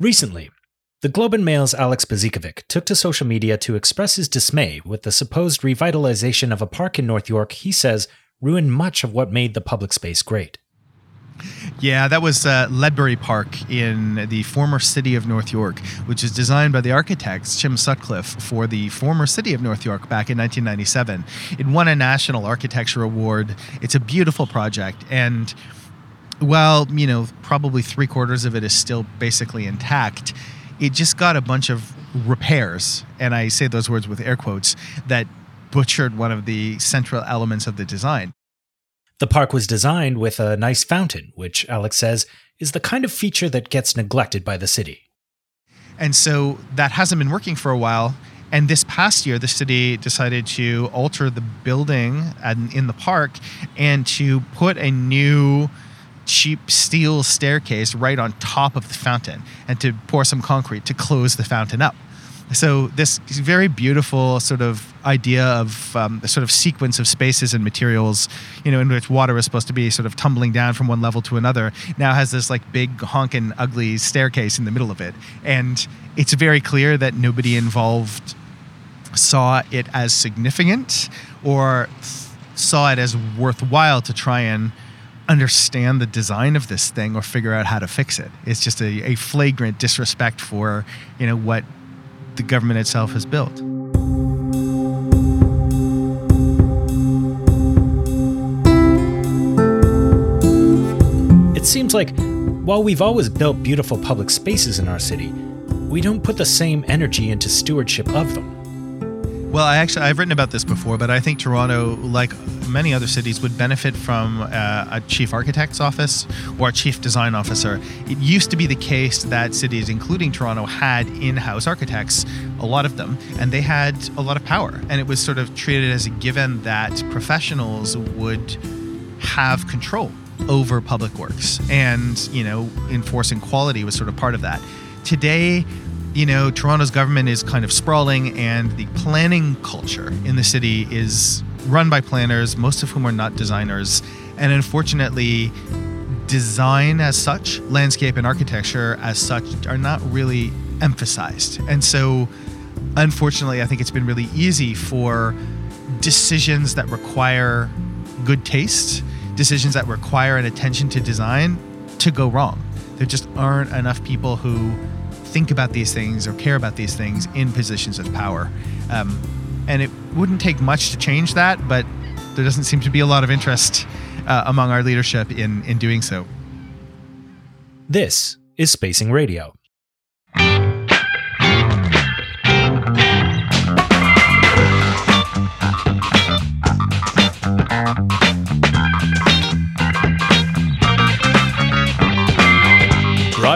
Recently, the Globe and Mail's Alex Bozikovic took to social media to express his dismay with the supposed revitalization of a park in North York he says ruined much of what made the public space great. Yeah, that was uh, Ledbury Park in the former city of North York, which was designed by the architects Shim-Sutcliffe for the former city of North York back in 1997. It won a National Architecture Award. It's a beautiful project, and while you know probably three quarters of it is still basically intact, it just got a bunch of repairs, and I say those words with air quotes that butchered one of the central elements of the design. The park was designed with a nice fountain, which Alex says is the kind of feature that gets neglected by the city. And so that hasn't been working for a while. And this past year, the city decided to alter the building in the park and to put a new cheap steel staircase right on top of the fountain and to pour some concrete to close the fountain up. So this very beautiful sort of idea of um, sort of sequence of spaces and materials, you know, in which water is supposed to be sort of tumbling down from one level to another, now has this like big honking ugly staircase in the middle of it, and it's very clear that nobody involved saw it as significant or saw it as worthwhile to try and understand the design of this thing or figure out how to fix it. It's just a, a flagrant disrespect for you know what the government itself has built. It seems like while we've always built beautiful public spaces in our city, we don't put the same energy into stewardship of them. Well, I actually I've written about this before, but I think Toronto, like many other cities, would benefit from uh, a chief architect's office or a chief design officer. It used to be the case that cities, including Toronto, had in-house architects, a lot of them, and they had a lot of power, and it was sort of treated as a given that professionals would have control over public works, and you know, enforcing quality was sort of part of that. Today, you know, Toronto's government is kind of sprawling, and the planning culture in the city is run by planners, most of whom are not designers. And unfortunately, design as such, landscape and architecture as such, are not really emphasized. And so, unfortunately, I think it's been really easy for decisions that require good taste, decisions that require an attention to design, to go wrong. There just aren't enough people who think about these things or care about these things in positions of power. Um, and it wouldn't take much to change that, but there doesn't seem to be a lot of interest uh, among our leadership in, in doing so. This is Spacing Radio.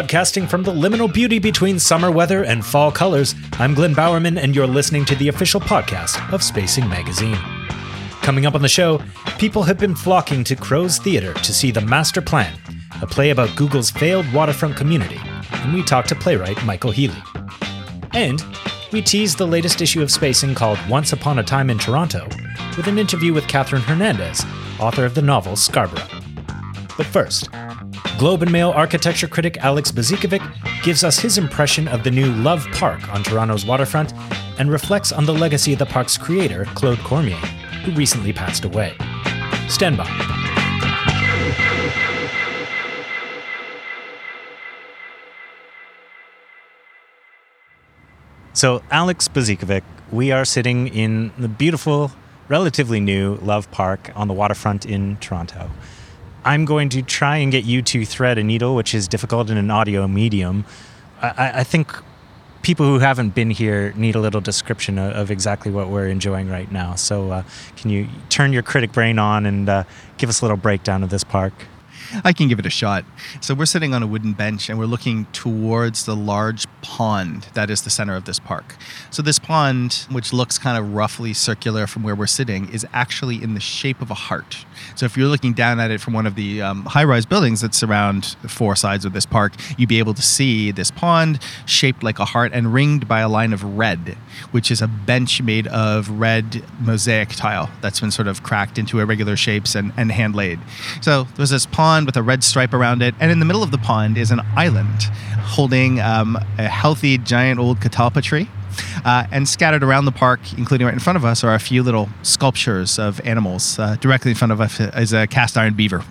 Broadcasting from the liminal beauty between summer weather and fall colors, I'm Glenn Bowerman, and you're listening to the official podcast of Spacing Magazine. Coming up on the show, people have been flocking to Crow's Theatre to see The Master Plan, a play about Google's failed waterfront community, and we talk to playwright Michael Healey. And we tease the latest issue of Spacing called Once Upon a Time in Toronto with an interview with Catherine Hernandez, author of the novel Scarborough. But first, Globe and Mail architecture critic Alex Bozikovic gives us his impression of the new Love Park on Toronto's waterfront and reflects on the legacy of the park's creator, Claude Cormier, who recently passed away. Stand by. So, Alex Bozikovic, we are sitting in the beautiful, relatively new Love Park on the waterfront in Toronto. I'm going to try and get you to thread a needle, which is difficult in an audio medium. I, I think people who haven't been here need a little description of, of exactly what we're enjoying right now. So, uh, can you turn your critic brain on and uh, give us a little breakdown of this park? I can give it a shot. So we're sitting on a wooden bench and we're looking towards the large pond that is the center of this park. So this pond, which looks kind of roughly circular from where we're sitting, is actually in the shape of a heart. So if you're looking down at it from one of the um, high-rise buildings that surround the four sides of this park, you'd be able to see this pond shaped like a heart and ringed by a line of red, which is a bench made of red mosaic tile that's been sort of cracked into irregular shapes and, and hand laid. So there's this pond with a red stripe around it, and in the middle of the pond is an island holding um, a healthy giant old catalpa tree. Uh, and scattered around the park, including right in front of us, are a few little sculptures of animals. Uh, directly in front of us is a cast iron beaver.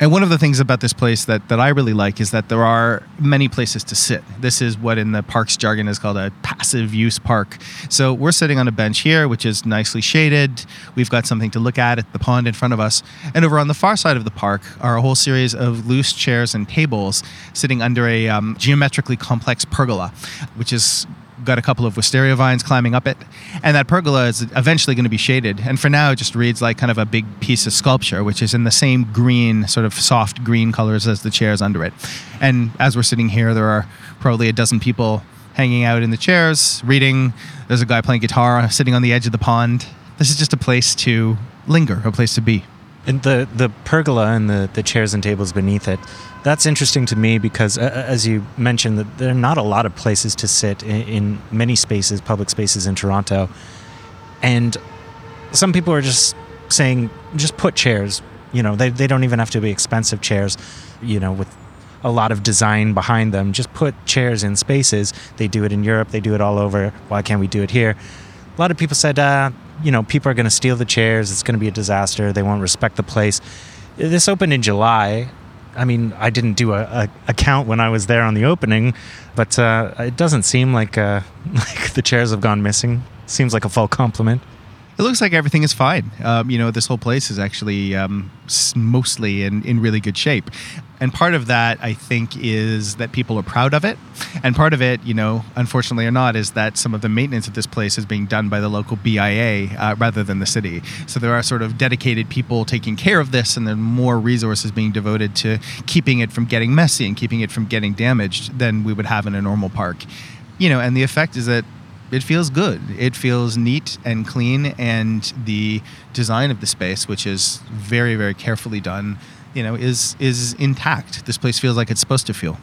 And one of the things about this place that, that I really like is that there are many places to sit. This is what in the park's jargon is called a passive use park. So we're sitting on a bench here, which is nicely shaded. We've got something to look at at the pond in front of us. And over on the far side of the park are a whole series of loose chairs and tables sitting under a um, geometrically complex pergola, which is got a couple of wisteria vines climbing up it. And that pergola is eventually going to be shaded. And for now, it just reads like kind of a big piece of sculpture, which is in the same green, sort of soft green colors as the chairs under it. And as we're sitting here, there are probably a dozen people hanging out in the chairs, reading. There's a guy playing guitar sitting on the edge of the pond. This is just a place to linger, a place to be. And the, the pergola and the, the chairs and tables beneath it, that's interesting to me because, uh, as you mentioned, that there are not a lot of places to sit in, in many spaces, public spaces in Toronto. And some people are just saying, just put chairs. You know, they, they don't even have to be expensive chairs, you know, with a lot of design behind them. Just put chairs in spaces. They do it in Europe, they do it all over. Why can't we do it here? A lot of people said, uh, you know, people are going to steal the chairs. It's going to be a disaster. They won't respect the place. This opened in July. I mean, I didn't do a, a, a count when I was there on the opening, but uh, it doesn't seem like uh, like the chairs have gone missing. Seems like a full compliment. It looks like everything is fine. Um, you know, this whole place is actually um, mostly in, in really good shape. And part of that, I think, is that people are proud of it. And part of it, you know, unfortunately or not, is that some of the maintenance of this place is being done by the local BIA uh, rather than the city. So there are sort of dedicated people taking care of this, and then more resources being devoted to keeping it from getting messy and keeping it from getting damaged than we would have in a normal park. You know, and the effect is that it feels good. It feels neat and clean, and the design of the space, which is very, very carefully done, you know, is is intact. This place feels like it's supposed to feel.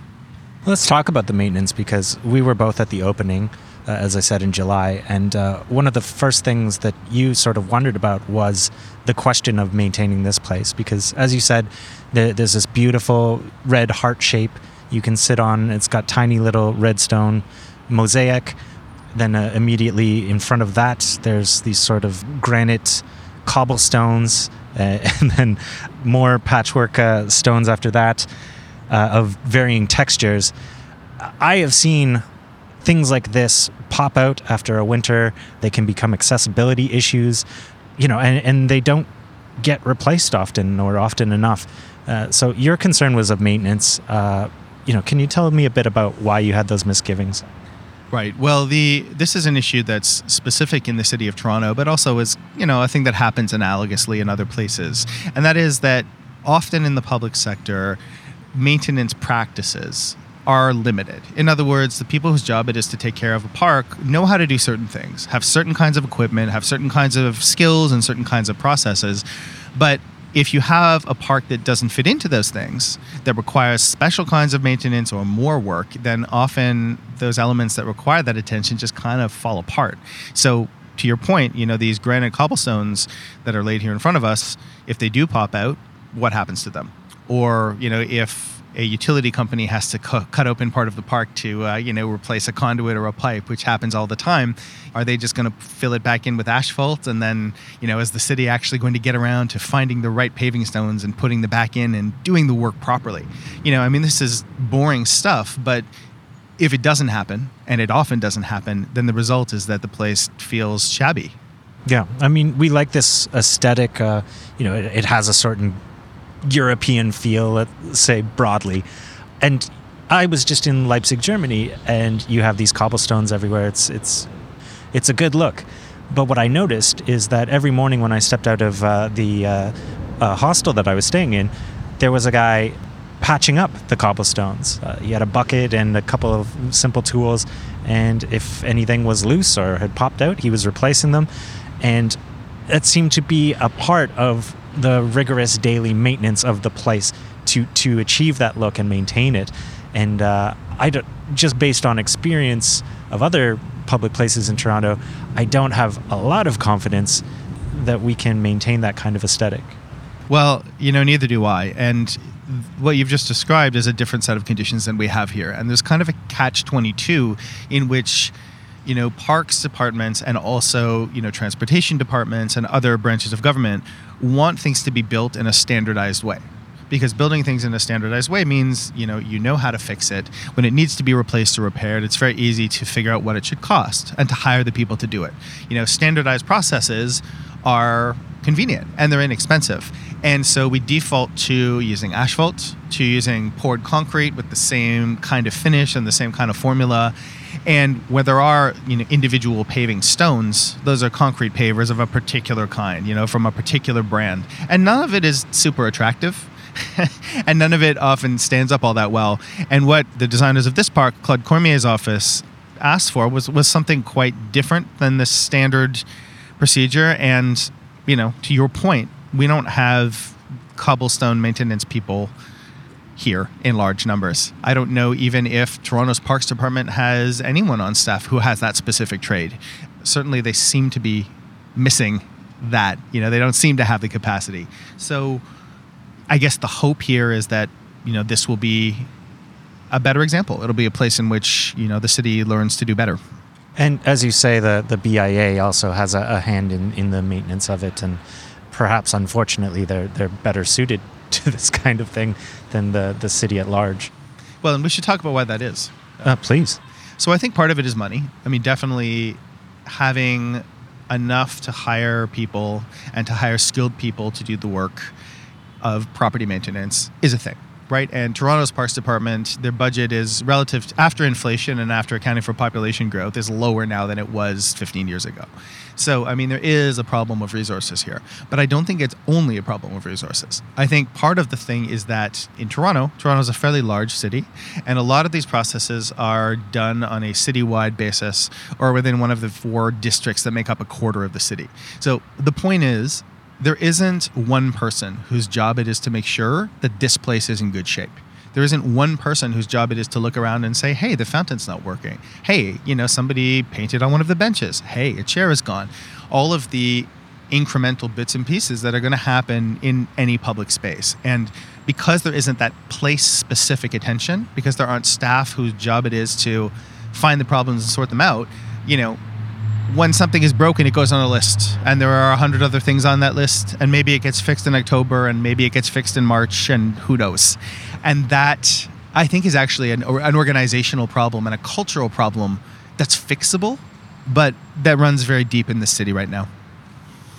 Let's talk about the maintenance because we were both at the opening, uh, as I said in July, and uh, one of the first things that you sort of wondered about was the question of maintaining this place because, as you said, there's this beautiful red heart shape you can sit on. It's got tiny little red stone mosaic then uh, immediately in front of that, there's these sort of granite cobblestones, uh, and then more patchwork uh, stones after that uh, of varying textures. I have seen things like this pop out after a winter. They can become accessibility issues, you know, and, and they don't get replaced often or often enough. Uh, so your concern was of maintenance. Uh, you know, can you tell me a bit about why you had those misgivings? Right. Well, the this is an issue that's specific in the city of Toronto, but also is you know a thing that happens analogously in other places, and that is that often in the public sector, maintenance practices are limited. In other words, the people whose job it is to take care of a park know how to do certain things, have certain kinds of equipment, have certain kinds of skills and certain kinds of processes, but if you have a park that doesn't fit into those things, that requires special kinds of maintenance or more work, then often those elements that require that attention just kind of fall apart. So, to your point, you know, these granite cobblestones that are laid here in front of us, if they do pop out, what happens to them? Or, you know, if a utility company has to cu- cut open part of the park to uh, you know replace a conduit or a pipe, which happens all the time. Are they just going to fill it back in with asphalt, and then you know is the city actually going to get around to finding the right paving stones and putting the back in and doing the work properly? You know, I mean, this is boring stuff, but if it doesn't happen, and it often doesn't happen, then the result is that the place feels shabby. Yeah, I mean, we like this aesthetic. Uh, you know, it, it has a certain European feel, let's say broadly. And I was just in Leipzig, Germany, and you have these cobblestones everywhere. It's it's it's a good look. But what I noticed is that every morning when I stepped out of uh, the uh, uh, hostel that I was staying in, there was a guy patching up the cobblestones. Uh, he had a bucket and a couple of simple tools, and if anything was loose or had popped out, he was replacing them. And that seemed to be a part of the rigorous daily maintenance of the place to to achieve that look and maintain it. And uh, I don't, just based on experience of other public places in Toronto, I don't have a lot of confidence that we can maintain that kind of aesthetic. Well, you know, neither do I. And what you've just described is a different set of conditions than we have here. And there's kind of a catch 22 in which you know parks departments and also you know transportation departments and other branches of government want things to be built in a standardized way. Because building things in a standardized way means you know you know how to fix it. When it needs to be replaced or repaired it's very easy to figure out what it should cost and to hire the people to do it. You know standardized processes are convenient and they're inexpensive. And so we default to using asphalt to using poured concrete with the same kind of finish and the same kind of formula and where there are you know individual paving stones, those are concrete pavers of a particular kind, you know, from a particular brand. And none of it is super attractive. and none of it often stands up all that well. And what the designers of this park, Claude Cormier's office, asked for was was something quite different than the standard procedure. And you know, to your point, we don't have cobblestone maintenance people here in large numbers. I don't know even if Toronto's Parks Department has anyone on staff who has that specific trade. Certainly, they seem to be missing that. You know, they don't seem to have the capacity. So I guess the hope here is that you know this will be a better example. It'll be a place in which you know the city learns to do better. And as you say, the the BIA also has a, a hand in, in the maintenance of it, and perhaps unfortunately they're they're better suited to this kind of thing than the the city at large. Well, and we should talk about why that is. Uh, please. So I think part of it is money. I mean, definitely having enough to hire people and to hire skilled people to do the work of property maintenance is a thing right? And Toronto's Parks Department, their budget is relative to, after inflation and after accounting for population growth is lower now than it was 15 years ago. So, I mean, there is a problem of resources here, but I don't think it's only a problem of resources. I think part of the thing is that in Toronto, Toronto is a fairly large city, and a lot of these processes are done on a citywide basis or within one of the four districts that make up a quarter of the city. So, the point is there isn't one person whose job it is to make sure that this place is in good shape. There isn't one person whose job it is to look around and say, hey, the fountain's not working. Hey, you know, somebody painted on one of the benches. Hey, a chair is gone. All of the incremental bits and pieces that are going to happen in any public space. And because there isn't that place specific attention, because there aren't staff whose job it is to find the problems and sort them out, you know, when something is broken, it goes on a list, and there are a hundred other things on that list, and maybe it gets fixed in October, and maybe it gets fixed in March, and who knows? And that I think is actually an, an organizational problem and a cultural problem that's fixable, but that runs very deep in the city right now.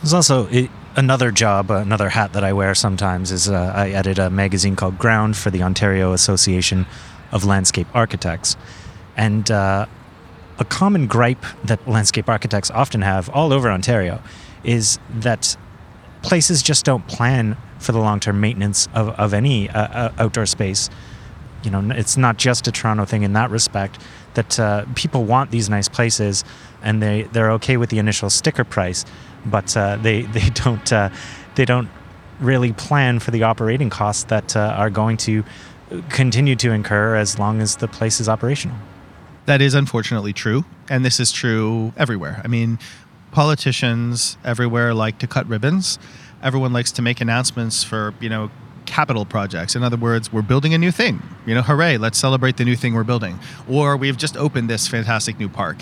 There's also another job, another hat that I wear sometimes is uh, I edit a magazine called Ground for the Ontario Association of Landscape Architects, and. Uh, a common gripe that landscape architects often have all over Ontario is that places just don't plan for the long-term maintenance of, of any uh, uh, outdoor space. You know, it's not just a Toronto thing in that respect. That uh, people want these nice places, and they they're okay with the initial sticker price, but uh, they they don't uh, they don't really plan for the operating costs that are going to continue to incur as long as the place is operational. That is unfortunately true. And this is true everywhere. I mean, politicians everywhere like to cut ribbons. Everyone likes to make announcements for, you know, capital projects. In other words, we're building a new thing. You know, hooray, let's celebrate the new thing we're building. Or we've just opened this fantastic new park.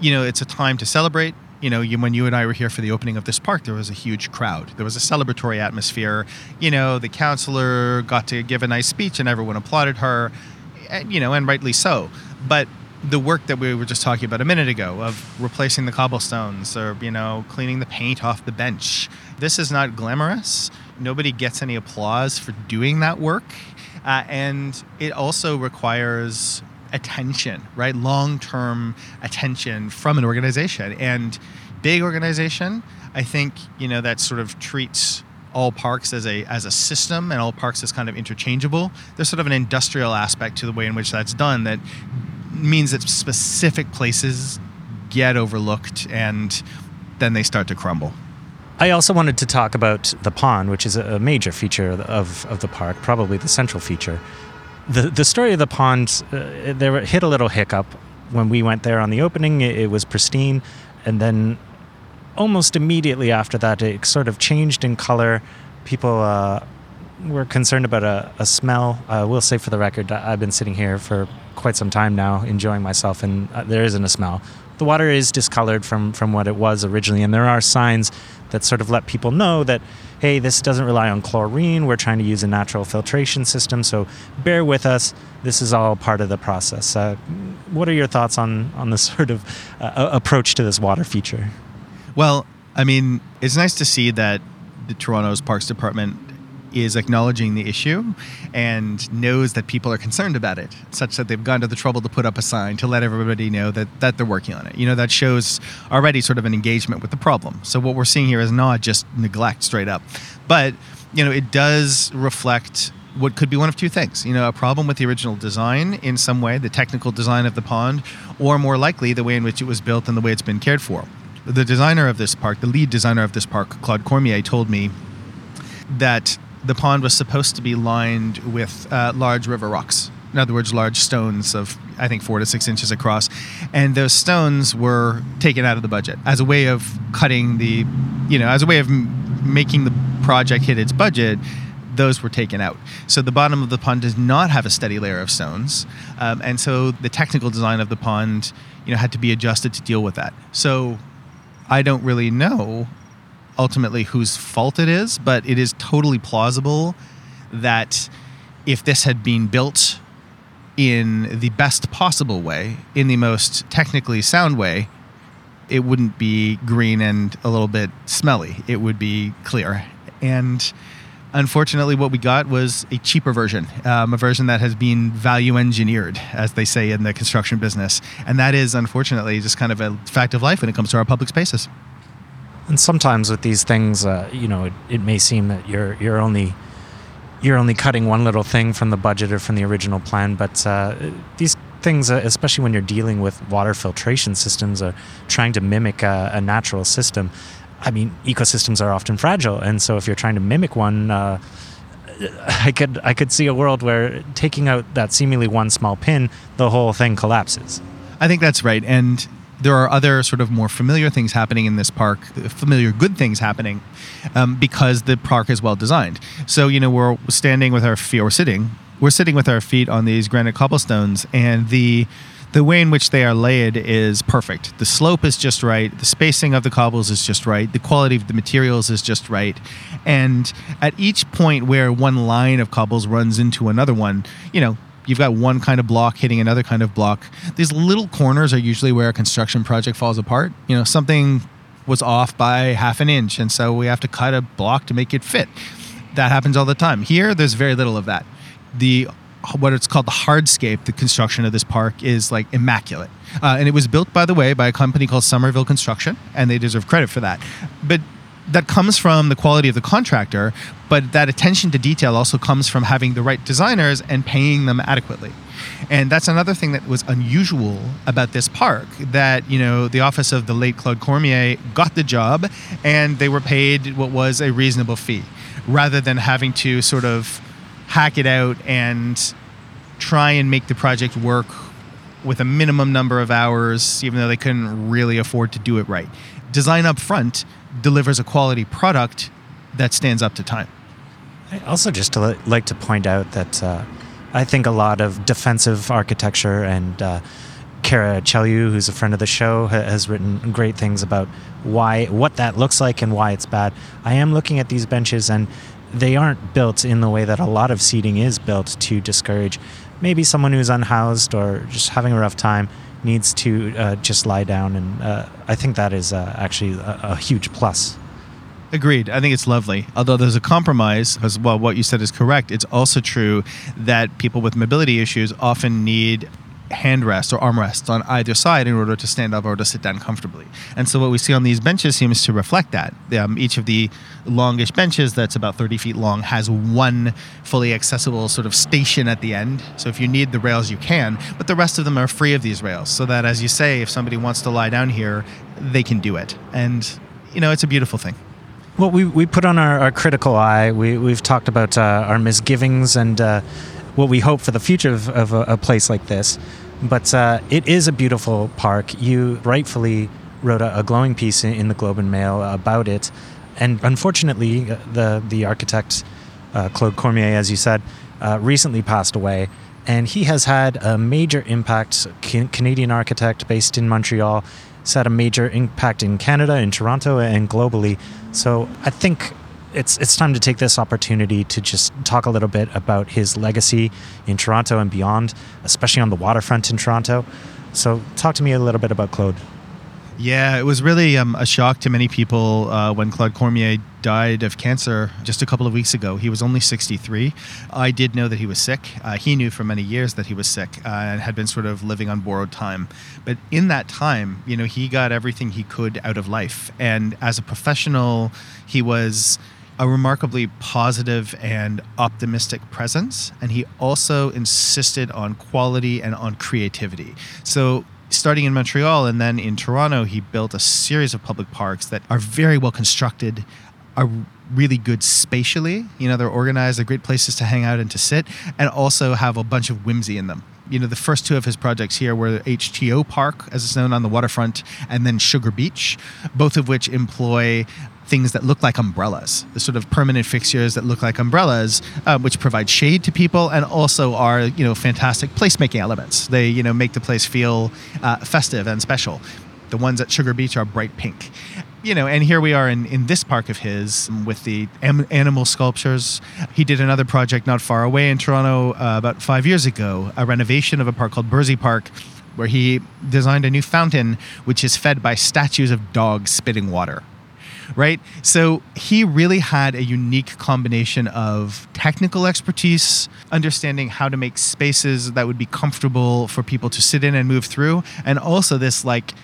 You know, it's a time to celebrate. You know, when you and I were here for the opening of this park, there was a huge crowd. There was a celebratory atmosphere. You know, the councilor got to give a nice speech and everyone applauded her, you know, and rightly so. But the work that we were just talking about a minute ago of replacing the cobblestones or you know cleaning the paint off the bench. This is not glamorous. Nobody gets any applause for doing that work. Uh, and it also requires attention right? Long-term attention from an organization. And big organization i think you know that sort of treats all parks as a as a system and all parks as kind of interchangeable. There's sort of an industrial aspect to the way in which that's done that means that specific places get overlooked and then they start to crumble. I also wanted to talk about the pond, which is a major feature of, of the park, probably the central feature. The, the story of the pond, uh, there hit a little hiccup when we went there on the opening. It, it was pristine, and then almost immediately after that, it sort of changed in color people uh, were concerned about a, a smell. I will say for the record, I've been sitting here for quite some time now, enjoying myself, and uh, there isn't a smell. The water is discolored from, from what it was originally, and there are signs that sort of let people know that, hey, this doesn't rely on chlorine. We're trying to use a natural filtration system, so bear with us. This is all part of the process. Uh, what are your thoughts on, on this sort of uh, approach to this water feature? Well, I mean, it's nice to see that the Toronto's Parks Department is acknowledging the issue and knows that people are concerned about it, such that they've gone to the trouble to put up a sign to let everybody know that, that they're working on it. You know, that shows already sort of an engagement with the problem. So what we're seeing here is not just neglect straight up, but, you know, it does reflect what could be one of two things. You know, a problem with the original design in some way, the technical design of the pond, or more likely the way in which it was built and the way it's been cared for. The designer of this park, the lead designer of this park, Claude Cormier, told me that the pond was supposed to be lined with uh, large river rocks. In other words, large stones of, I think, four to six inches across. And those stones were taken out of the budget as a way of cutting the, you know, as a way of m- making the project hit its budget. Those were taken out. So the bottom of the pond does not have a steady layer of stones. Um, and so the technical design of the pond, you know, had to be adjusted to deal with that. So I don't really know ultimately whose fault it is, but it is totally plausible that if this had been built in the best possible way, in the most technically sound way, it wouldn't be green and a little bit smelly. It would be clear. And unfortunately, what we got was a cheaper version, um, a version that has been value engineered, as they say in the construction business. And that is, unfortunately, just kind of a fact of life when it comes to our public spaces. And sometimes with these things, uh, you know, it, it may seem that you're you're only you're only cutting one little thing from the budget or from the original plan, but uh, these things, uh, especially when you're dealing with water filtration systems or trying to mimic a, a, natural system, I mean, ecosystems are often fragile, and so if you're trying to mimic one. Uh, I could I could see a world where taking out that seemingly one small pin, the whole thing collapses. I think that's right, and there are other sort of more familiar things happening in this park, familiar good things happening, um, because the park is well designed. So you know we're standing with our feet, or sitting, we're sitting with our feet on these granite cobblestones, and the the way in which they are laid is perfect. The slope is just right. The spacing of the cobbles is just right. The quality of the materials is just right. And at each point where one line of cobbles runs into another one, you know, you've got one kind of block hitting another kind of block. These little corners are usually where a construction project falls apart. You know, something was off by half an inch, and so we have to cut a block to make it fit. That happens all the time. Here, there's very little of that. The what it's called the hardscape, the construction of this park is like immaculate. Uh, and it was built, by the way, by a company called Somerville Construction, and they deserve credit for that. But that comes from the quality of the contractor, but that attention to detail also comes from having the right designers and paying them adequately. And that's another thing that was unusual about this park that, you know, the office of the late Claude Cormier got the job and they were paid what was a reasonable fee rather than having to sort of hack it out and try and make the project work with a minimum number of hours, even though they couldn't really afford to do it right. Design up front delivers a quality product that stands up to time. I also just to like to point out that uh, I think a lot of defensive architecture and uh, Cara Chellew, who's a friend of the show, ha- has written great things about why what that looks like and why it's bad. I am looking at these benches and they aren't built in the way that a lot of seating is built to discourage maybe someone who's unhoused or just having a rough time needs to uh, just lie down and uh, i think that is uh, actually a, a, huge plus. Agreed. I think it's lovely. Although there's a compromise because well what you said is correct. It's also true that people with mobility issues often need handrests or armrests on either side in order to stand up or to sit down comfortably. And so what we see on these benches seems to reflect that. Um, each of the longish benches, that's about 30 feet long, has one fully accessible sort of station at the end. So if you need the rails, you can, but the rest of them are free of these rails. So that, as you say, if somebody wants to lie down here, they can do it. And, you know, it's a beautiful thing. Well, we, we put on our, our critical eye. We, we've talked about uh, our misgivings and uh, what we hope for the future of, of a, a, place like this. But uh, it is a beautiful park. You rightfully wrote a, a glowing piece in, in, the Globe and Mail about it. And unfortunately, uh, the the architect uh, Claude Cormier, as you said, uh, recently passed away, and he has had a major impact. Can- Canadian architect based in Montreal, has had a major impact in Canada, in Toronto, and globally. So I think it's it's time to take this opportunity to just talk a little bit about his legacy in Toronto and beyond, especially on the waterfront in Toronto. So talk to me a little bit about Claude. Yeah, it was really um, a shock to many people uh, when Claude Cormier died of cancer just a couple of weeks ago. He was only 63. I did know that he was sick. Uh, he knew for many years that he was sick uh, and had been sort of living on borrowed time. But in that time, you know, he got everything he could out of life. And as a professional, he was a remarkably positive and optimistic presence. And he also insisted on quality and on creativity. So starting in Montreal and then in Toronto, he built a series of public parks that are very well constructed, are really good spatially. You know, they're organized, they're great places to hang out and to sit, and also have a bunch of whimsy in them. You know, the first two of his projects here were HTO Park, as it's known on the waterfront, and then Sugar Beach, both of which employ things that look like umbrellas, the sort of permanent fixtures that look like umbrellas, uh, which provide shade to people and also are you know fantastic placemaking elements. They you know make the place feel uh, festive and special. The ones at Sugar Beach are bright pink. You know, and here we are in, in this park of his with the am- animal sculptures. He did another project not far away in Toronto uh, about five years ago, a renovation of a park called Berczy Park, where he designed a new fountain which is fed by statues of dogs spitting water right? So he really had a unique combination of technical expertise, understanding how to make spaces that would be comfortable for people to sit in and move through, and also this like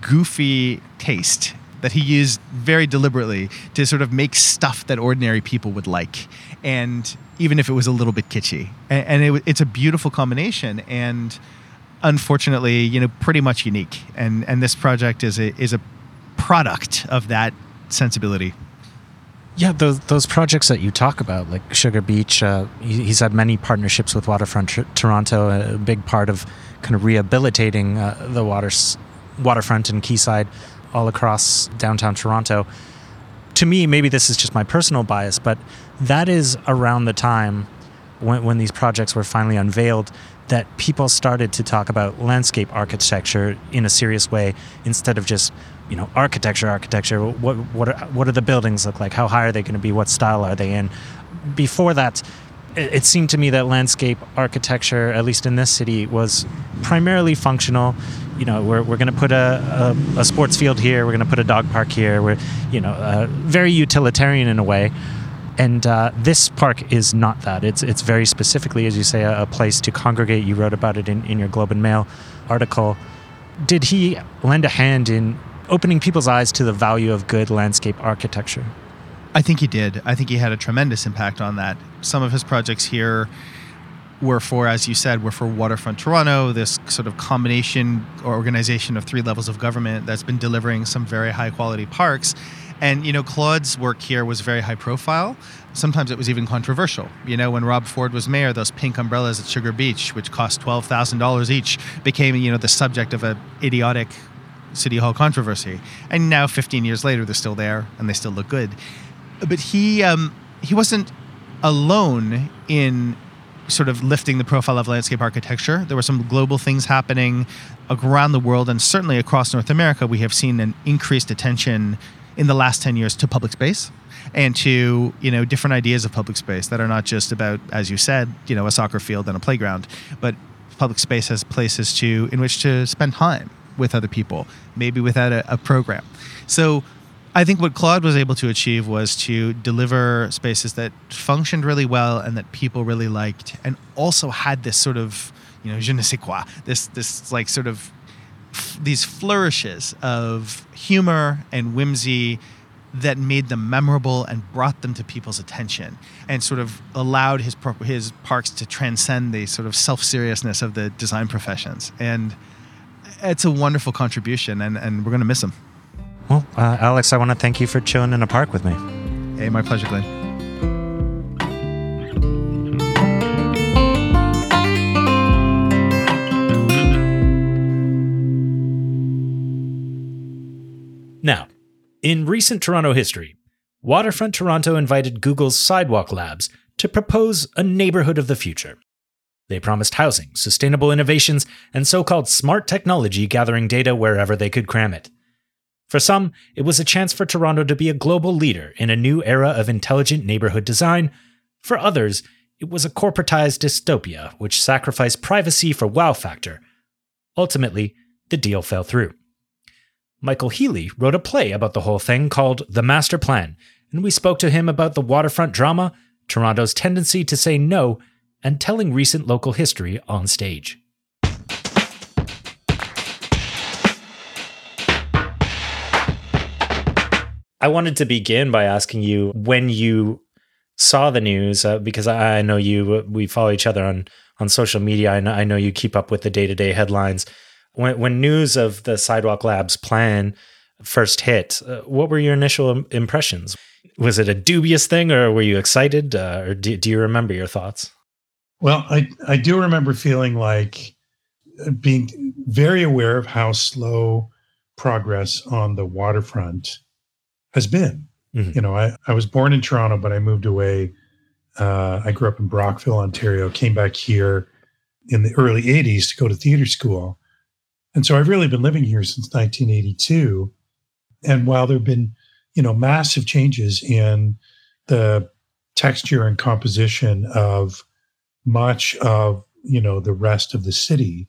goofy taste that he used very deliberately to sort of make stuff that ordinary people would like. And even if it was a little bit kitschy, and, it, it's a beautiful combination. And unfortunately, you know, pretty much unique. And and this project is a is a product of that sensibility. Yeah, those those projects that you talk about, like Sugar Beach, uh, he, he's had many partnerships with Waterfront Tr- Toronto. A big part of kind of rehabilitating uh, the waters, waterfront and quayside all across downtown Toronto. To me, maybe this is just my personal bias, but that is around the time when, when these projects were finally unveiled that people started to talk about landscape architecture in a serious way instead of just you know architecture architecture what what are, what are the buildings look like how high are they going to be what style are they in before that it, it seemed to me that landscape architecture at least in this city was primarily functional you know we're, we're going to put a, a, a, sports field here we're going to put a dog park here we're you know uh, very utilitarian in a way and uh, this park is not that. It's it's very specifically, as you say, a, a, place to congregate. You wrote about it in, in your Globe and Mail article. Did he lend a hand in opening people's eyes to the value of good landscape architecture? I think he did. I think he had a tremendous impact on that. Some of his projects here were for, as you said, were for Waterfront Toronto, this sort of combination or organization of three levels of government that's been delivering some very high quality parks. And, you know, Claude's work here was very high profile. Sometimes it was even controversial. You know, when Rob Ford was mayor, those pink umbrellas at Sugar Beach, which cost $12,000 each, became, you know, the subject of an idiotic City Hall controversy. And now, 15 years later, they're still there and they still look good. But he um, he wasn't alone in sort of lifting the profile of landscape architecture. There were some global things happening around the world, and certainly across North America, we have seen an increased attention in the last 10 years to public space and to you know different ideas of public space that are not just about as you said you know a soccer field and a playground but public space as places to in which to spend time with other people, maybe without a, a program. So I think what Claude was able to achieve was to deliver spaces that functioned really well and that people really liked, and also had this sort of, you know, je ne sais quoi, this this like sort of f- these flourishes of humor and whimsy that made them memorable and brought them to people's attention, and sort of allowed his his parks to transcend the sort of self seriousness of the design professions and it's a wonderful contribution, and, and we're going to miss him. Well, uh, Alex, I want to thank you for chilling in a park with me. Hey, my pleasure, Glenn. Now, in recent Toronto history, Waterfront Toronto invited Google's Sidewalk Labs to propose a neighborhood of the future. They promised housing, sustainable innovations, and so called smart technology gathering data wherever they could cram it. For some, it was a chance for Toronto to be a global leader in a new era of intelligent neighborhood design. For others, it was a corporatized dystopia which sacrificed privacy for wow factor. Ultimately, the deal fell through. Michael Healey wrote a play about the whole thing called The Master Plan, and we spoke to him about the waterfront drama, Toronto's tendency to say no, and telling recent local history on stage. I wanted to begin by asking you when you saw the news, uh, because I, know you, we follow each other on, on social media. I know, I know you keep up with the day to day headlines. When, when news of the Sidewalk Labs plan first hit, uh, what were your initial impressions? Was it a dubious thing or were you excited? Uh, or do, do you remember your thoughts? Well, I, I do remember feeling like uh, being very aware of how slow progress on the waterfront has been. Mm-hmm. You know, I, I was born in Toronto, but I moved away. Uh, I grew up in Brockville, Ontario, came back here in the early 80s to go to theater school. And so I've really been living here since 1982. And while there have been, you know, massive changes in the texture and composition of much of, you know, the rest of the city,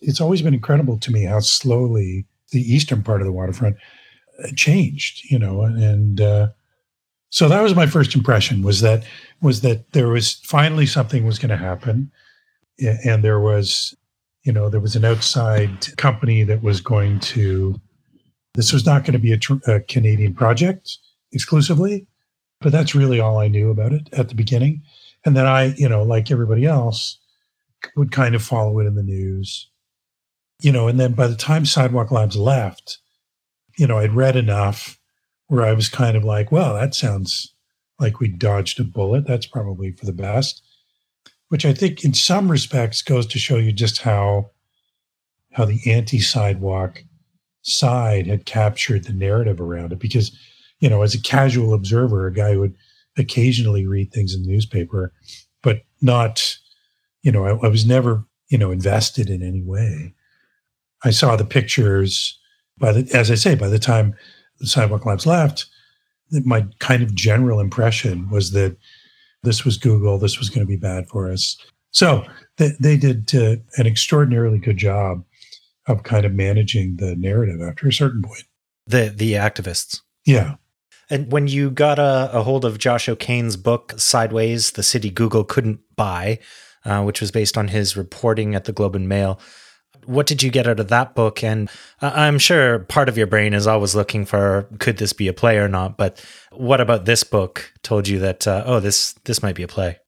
it's always been incredible to me how slowly the eastern part of the waterfront changed, you know, and uh, so that was my first impression was that was that there was finally something was going to happen, and there was, you know, there was an outside company that was going to. This was not going to be a, a Canadian project exclusively, but that's really all I knew about it at the beginning, and then I, you know, like everybody else, would kind of follow it in the news, you know, and then by the time Sidewalk Labs left you know, I'd read enough where I was kind of like, well, that sounds like we dodged a bullet. That's probably for the best. Which I think in some respects goes to show you just how how the anti-sidewalk side had captured the narrative around it. Because, you know, as a casual observer, a guy would occasionally read things in the newspaper, but not, you know, I, I was never, you know, invested in any way. I saw the pictures by the, as I say, by the time the Sidewalk Labs left, my kind of general impression was that this was Google, this was going to be bad for us. So they, they did uh, an extraordinarily good job of kind of managing the narrative after a certain point. The the activists. Yeah. And when you got a, a hold of Josh O'Kane's book, Sideways, The City Google Couldn't Buy, uh, which was based on his reporting at the Globe and Mail, what did you get out of that book? And I'm sure part of your brain is always looking for could this be a play or not. But what about this book told you that uh, oh this this might be a play?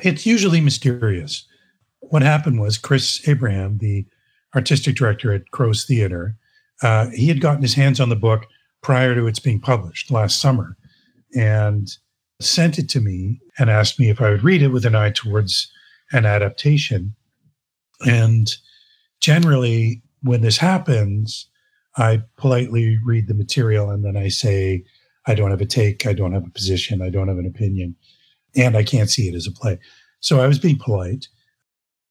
It's usually mysterious. What happened was Chris Abraham, the artistic director at Crow's Theater, uh, he had gotten his hands on the book prior to its being published last summer, and sent it to me and asked me if I would read it with an eye towards an adaptation. And generally, when this happens, I politely read the material and then I say, I don't have a take, I don't have a position, I don't have an opinion, and I can't see it as a play. So I was being polite.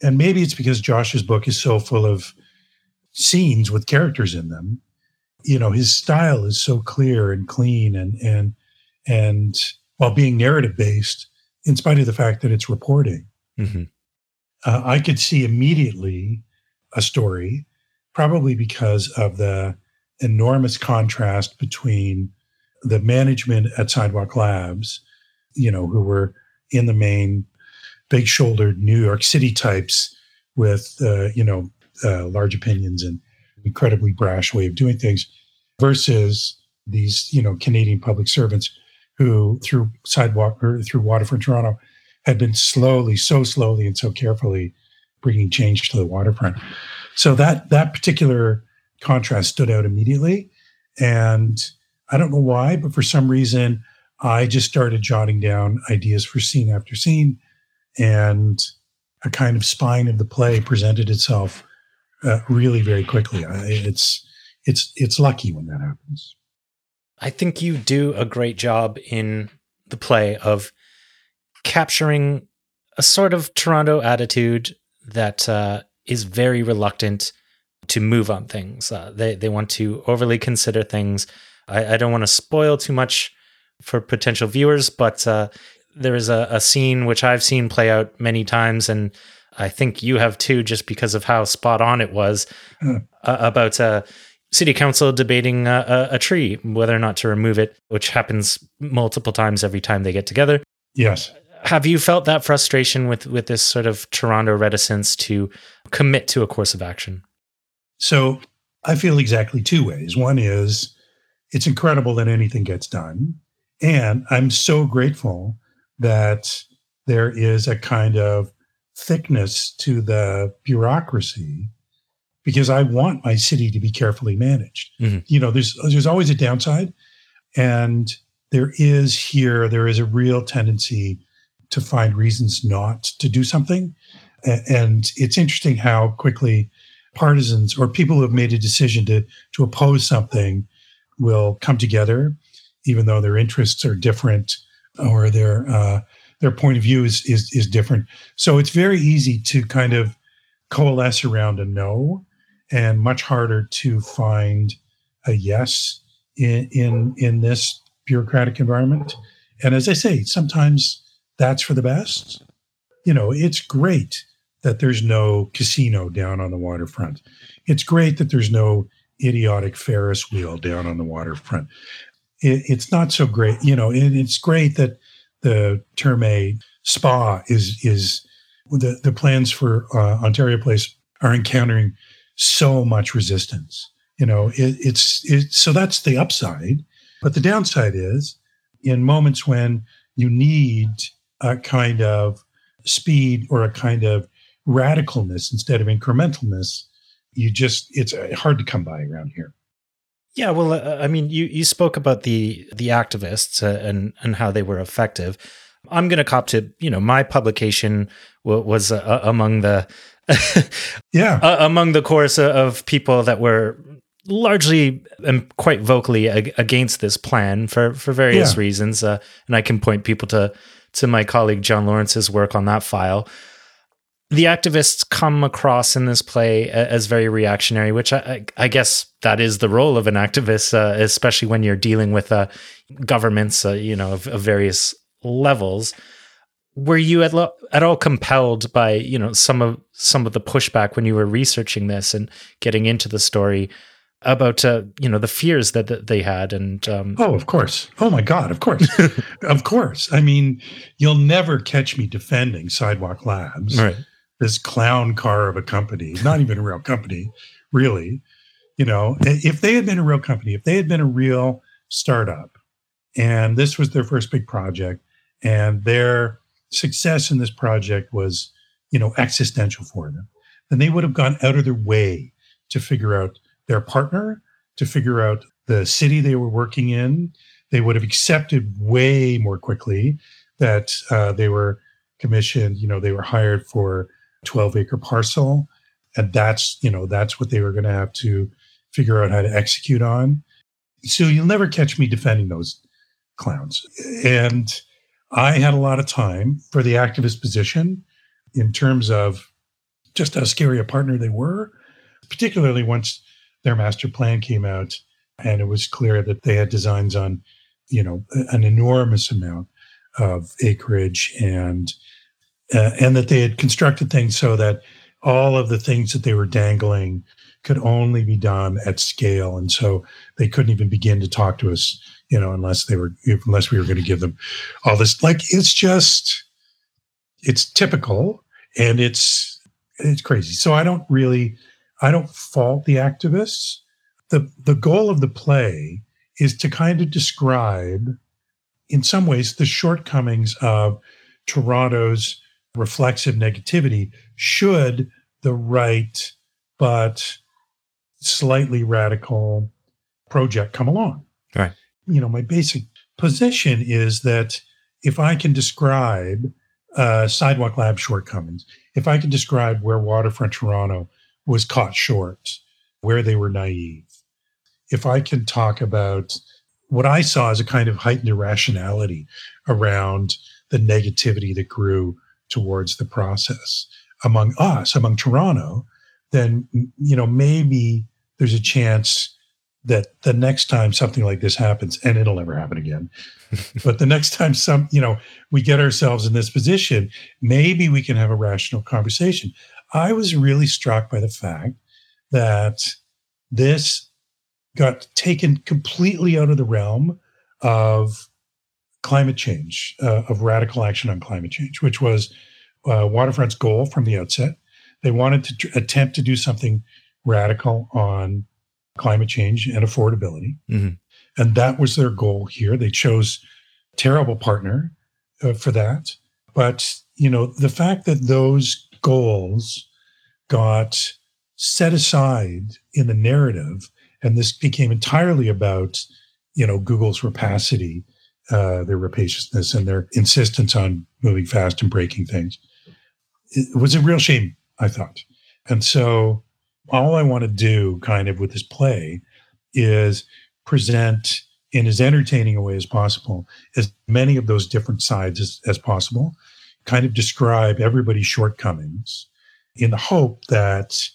And maybe it's because Josh's book is so full of scenes with characters in them. You know, his style is so clear and clean and and and while being narrative based, in spite of the fact that it's reporting, mm-hmm. uh, I could see immediately a story, probably because of the enormous contrast between the management at Sidewalk Labs, you know, who were in the main big shouldered New York City types with, uh, you know, uh, large opinions and incredibly brash way of doing things versus these, you know, Canadian public servants who through sidewalk or through waterfront Toronto had been slowly, so slowly and so carefully bringing change to the waterfront. So that that particular contrast stood out immediately, and I don't know why, but for some reason, I just started jotting down ideas for scene after scene, and a kind of spine of the play presented itself uh, really very quickly. It's it's it's lucky when that happens. I think you do a great job in the play of capturing a sort of Toronto attitude that uh, is very reluctant to move on things. Uh, they they want to overly consider things. I, I don't want to spoil too much for potential viewers, but uh, there is a, a, scene which I've seen play out many times, and I think you have too, just because of how spot on it was mm. about uh, city council debating a, a, tree, whether or not to remove it, which happens multiple times every time they get together. Yes. Have you felt that frustration with with this sort of Toronto reticence to commit to a course of action? So I feel exactly two ways. One is it's incredible that anything gets done. And I'm so grateful that there is a kind of thickness to the bureaucracy because I want my city to be carefully managed. Mm-hmm. You know, there's there's always a downside, and there is here there is a real tendency to find reasons not to do something, and it's interesting how quickly partisans or people who have made a decision to to oppose something will come together, even though their interests are different or their uh, their point of view is, is is different. So it's very easy to kind of coalesce around a no, and much harder to find a yes in in in this bureaucratic environment. And as I say, sometimes that's for the best. You know, it's great that there's no casino down on the waterfront. It's great that there's no idiotic Ferris wheel down on the waterfront. It, it's not so great, you know. It, it's great that the Therme Spa is is the the plans for uh, Ontario Place are encountering so much resistance. You know, it, it's it, so that's the upside, but the downside is in moments when you need a kind of speed or a kind of radicalness instead of incrementalness, you just it's hard to come by around here. Yeah, well, uh, I mean, you you spoke about the the activists uh, and and how they were effective. I'm going to cop to you know my publication w- was uh, among the yeah uh, among the chorus of people that were largely and quite vocally ag- against this plan for for various yeah. reasons, uh, and I can point people to to my colleague John Lorinc's work on that file the activists come across in this play as very reactionary, which I, I guess that is the role of an activist, uh, especially when you're dealing with uh, governments, uh, you know, of, of, various levels. Were you at, lo- at all compelled by, you know, some of some of the pushback when you were researching this and getting into the story about, uh, you know, the fears that, that they had? And um, oh, of course. Oh my God, of course, of course. I mean, you'll never catch me defending Sidewalk Labs. Right this clown car of a company, not even a real company, really. You know, if they had been a real company, if they had been a real startup, and this was their first big project, and their success in this project was, you know, existential for them, then they would have gone out of their way to figure out their partner, to figure out the city they were working in. They would have accepted way more quickly that uh, they were commissioned, you know, they were hired for 12 acre parcel. And that's, you know, that's what they were going to have to figure out how to execute on. So you'll never catch me defending those clowns. And I had a lot of time for the activist position in terms of just how scary a partner they were, particularly once their master plan came out and it was clear that they had designs on, you know, an enormous amount of acreage and uh, and that they had constructed things so that all of the things that they were dangling could only be done at scale. And so they couldn't even begin to talk to us you know unless they were unless we were going to give them all this like it's just it's typical and it's it's crazy. So i don't really i don't fault the activists. The the goal of the play is to kind of describe in some ways the shortcomings of toronto's reflexive negativity should the right but slightly radical project come along. Right. You know, my basic position is that if I can describe uh, Sidewalk Lab shortcomings, if I can describe where Waterfront Toronto was caught short, where they were naive, if I can talk about what I saw as a kind of heightened irrationality around the negativity that grew towards the process among us, among Toronto, then you know maybe there's a chance that the next time something like this happens, and it'll never happen again, but the next time some you know we get ourselves in this position, maybe we can have a rational conversation. I was really struck by the fact that this got taken completely out of the realm of climate change, uh, of radical action on climate change, which was uh, Waterfront's goal from the outset. They wanted to tr- attempt to do something radical on climate change and affordability. Mm-hmm. And that was their goal here. They chose terrible partner uh, for that. But, you know, the fact that those goals got set aside in the narrative and this became entirely about, you know, Google's rapacity, uh, their rapaciousness and their insistence on moving fast and breaking things. It was a real shame, I thought. And so all I want to do kind of with this play is present in as entertaining a way as possible as many of those different sides as, as possible kind of describe everybody's shortcomings in the hope that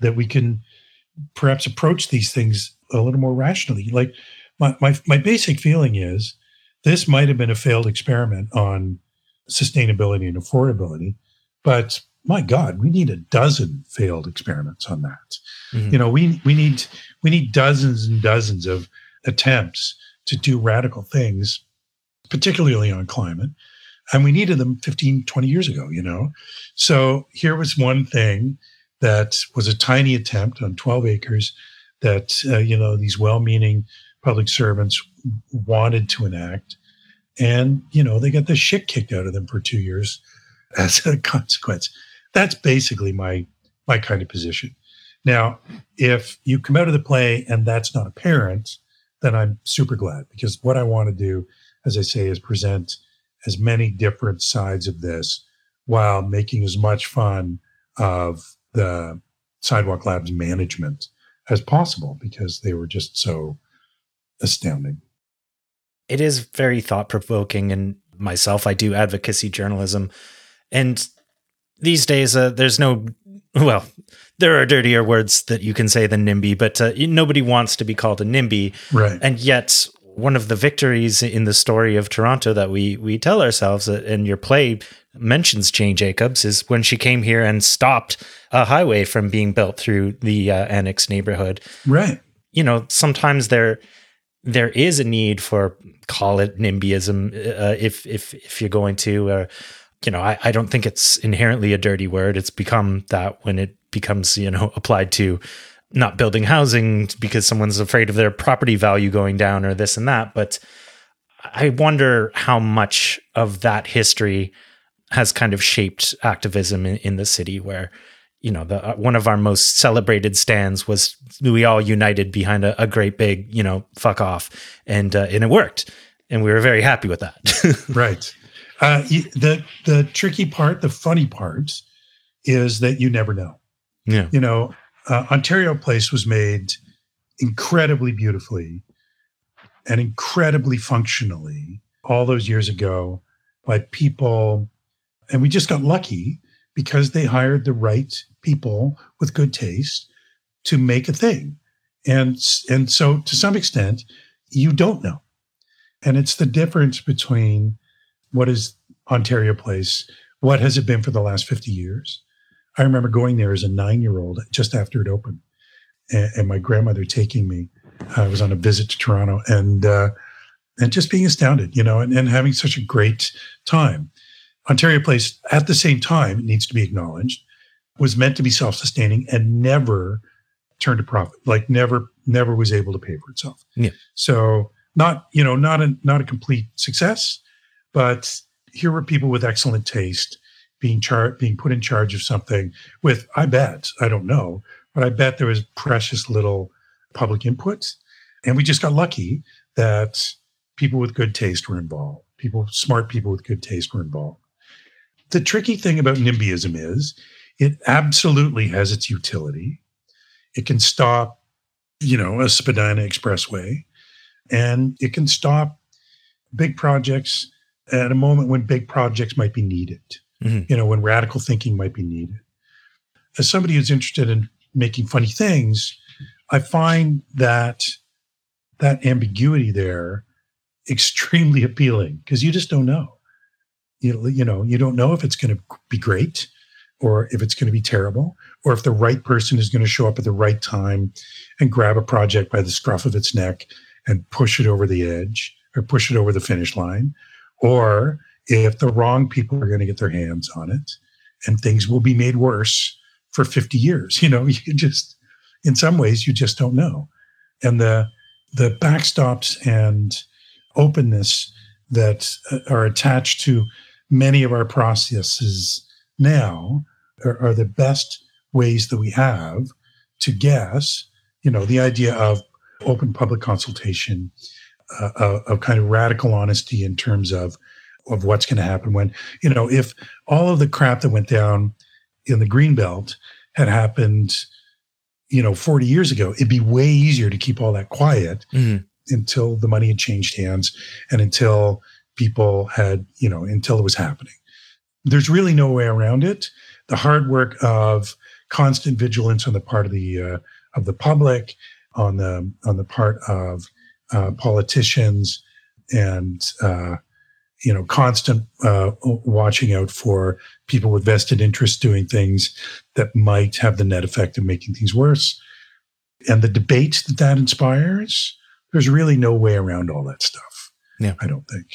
that we can perhaps approach these things a little more rationally like my, my, my basic feeling is this might have been a failed experiment on sustainability and affordability but my God, we need a dozen failed experiments on that. Mm-hmm. You know, we we need we need dozens and dozens of attempts to do radical things, particularly on climate. And we needed them 15, 20 years ago, you know? So here was one thing that was a tiny attempt on 12 acres that, uh, you know, these well meaning public servants wanted to enact. And, you know, they got the shit kicked out of them for two years as a consequence. That's basically my my kind of position. Now, if you come out of the play and that's not apparent, then I'm super glad because what I want to do, as I say, is present as many different sides of this while making as much fun of the Sidewalk Labs management as possible because they were just so astounding. It is very thought provoking. And myself, I do advocacy journalism. And these days, uh, there's no, well, there are dirtier words that you can say than NIMBY, but uh, nobody wants to be called a NIMBY. Right. And yet, one of the victories in the story of Toronto that we we tell ourselves, uh, and your play mentions Jane Jacobs, is when she came here and stopped a highway from being built through the uh, annex neighborhood. Right. You know, sometimes there there is a need for call it NIMBYism uh, if if if you're going to. Uh, you know, I, I don't think it's inherently a dirty word. It's become that when it becomes, you know, applied to not building housing because someone's afraid of their property value going down or this and that. But I wonder how much of that history has kind of shaped activism in, in the city where, you know, the uh, one of our most celebrated stands was we all united behind a, a great big, you know, fuck off. And, uh, and it worked. And we were very happy with that. right. Uh, the the tricky part, the funny part, is that you never know. Yeah. You know, uh, Ontario Place was made incredibly beautifully and incredibly functionally all those years ago by people, and we just got lucky because they hired the right people with good taste to make a thing. And and so to some extent, you don't know. And it's the difference between what is Ontario Place? What has it been for the last 50 years? I remember going there as a nine year old just after it opened, and, and, my grandmother taking me. I was on a visit to Toronto and uh, and just being astounded, you know, and, and having such a great time. Ontario Place, at the same time, it needs to be acknowledged, was meant to be self sustaining and never turned a profit. Like never, never was able to pay for itself. Yeah. So not you know not a not a complete success, but here were people with excellent taste being char- being put in charge of something with I bet I don't know, but I bet there was precious little public input, and we just got lucky that people with good taste were involved. People, smart people with good taste were involved. The tricky thing about NIMBYism is it absolutely has its utility. It can stop, you know, a Spadina expressway and it can stop big projects at a moment when big projects might be needed. Mm-hmm. You know, when radical thinking might be needed. As somebody who's interested in making funny things, I find that that ambiguity there extremely appealing because you just don't know. You, you know, you don't know if it's going to be great or if it's going to be terrible or if the right person is going to show up at the right time and grab a project by the scruff of its neck and push it over the edge or push it over the finish line or if the wrong people are going to get their hands on it and things will be made worse for 50 years you know you just in some ways you just don't know. And the the backstops and openness that uh, are attached to many of our processes now are, are, the best ways that we have to guess you know the idea of open public consultation uh, uh of kind of radical honesty in terms of of what's going to happen when you know if all of the crap that went down in the green belt had happened you know 40 years ago it'd be way easier to keep all that quiet mm-hmm. until the money had changed hands and until people had you know until it was happening. There's really no way around it. The hard work of constant vigilance on the part of the uh, of the public on the on the part of uh, politicians and uh, you know constant uh, watching out for people with vested interests doing things that might have the net effect of making things worse. And the debates that that inspires there's really no way around all that stuff yeah. I don't think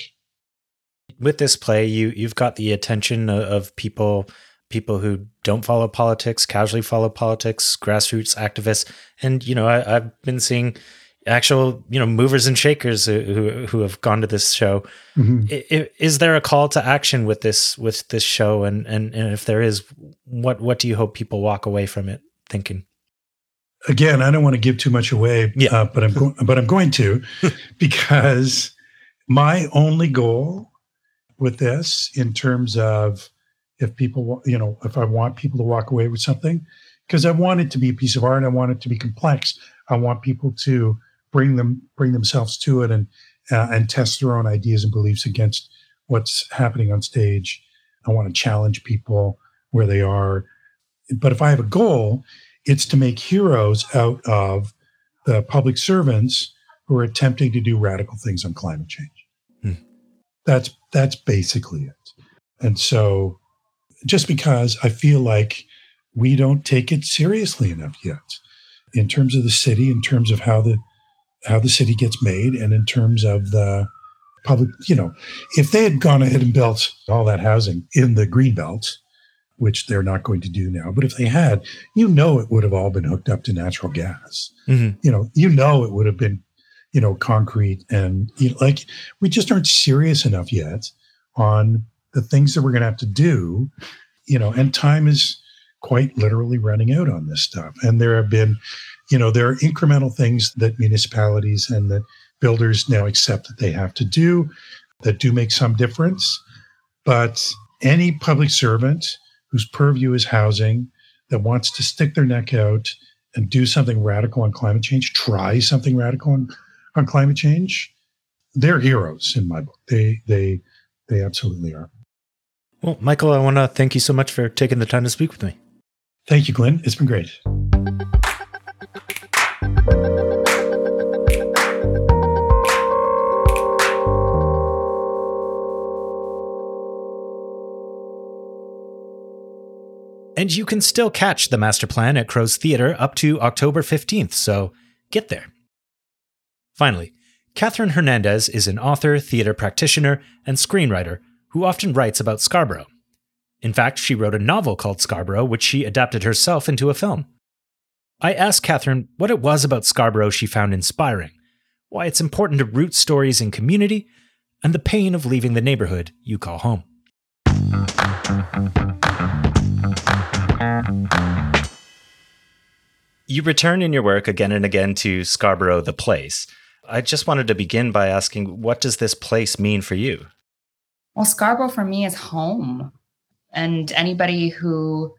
with this play you you've got the attention of people people who don't follow politics casually follow politics grassroots activists and you know I, i've been seeing actual you know movers and shakers who who have gone to this show mm-hmm. is, is, there a call to action with this with this show and, and and if there is what what do you hope people walk away from it thinking again i don't want to give too much away yeah. Uh, but i'm go- but i'm going to because my only goal with this in terms of if people you know if i want people to walk away with something because i want it to be a piece of art i want it to be complex i want people to bring them bring themselves to it and uh, and test their own ideas and beliefs against what's happening on stage. I want to challenge people where they are. But if I have a goal, it's to make heroes out of the public servants who are attempting to do radical things on climate change. That's that's basically it. And so just because I feel like we don't take it seriously enough yet in terms of the city, in terms of how the how the city gets made and in terms of the public, you know, if they had gone ahead and built all that housing in the green belt, which they're not going to do now, but if they had, you know, it would have all been hooked up to natural gas. Mm-hmm. You know, you know, it would have been, you know, concrete and you know, like we just aren't serious enough yet on the things that we're going to have to do, you know, and time is quite literally running out on this stuff. And there have been you know, there are incremental things that municipalities and that builders now accept that they have to do that do make some difference. But any public servant whose purview is housing that wants to stick their neck out and do something radical on climate change, try something radical on, on climate change, they're heroes in my book. They they they absolutely are. Well, Michael, I want to thank you so much for taking the time to speak with me. Thank you, Glyn. It's been great. And you can still catch the master plan at Crow's Theatre up to October 15th, so get there. Finally, Catherine Hernandez is an author, theater practitioner, and screenwriter who often writes about Scarborough. In fact, she wrote a novel called Scarborough, which she adapted herself into a film. I asked Catherine what it was about Scarborough she found inspiring, why it's important to root stories in community, and the pain of leaving the neighborhood you call home. You return in your work again and again to Scarborough, the place. I just wanted to begin by asking what does this place mean for you? Well, Scarborough for me is home. And anybody who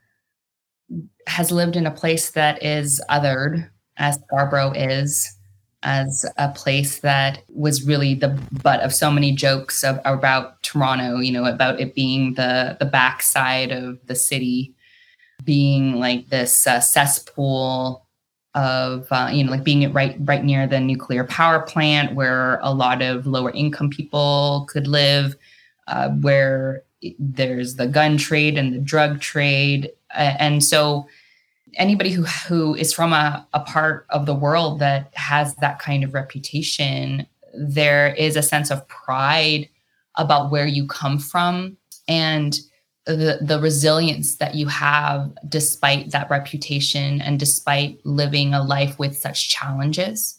has lived in a place that is othered, as Scarborough is, as a place that was really the butt of so many jokes of, about Toronto, you know, about it being the the backside of the city, being like this uh, cesspool of uh, you know like being right right near the nuclear power plant where a lot of lower income people could live, uh, where there's the gun trade and the drug trade, and so anybody who who is from a, a part of the world that has that kind of reputation there is a sense of pride about where you come from. And the, the resilience that you have despite that reputation and despite living a life with such challenges.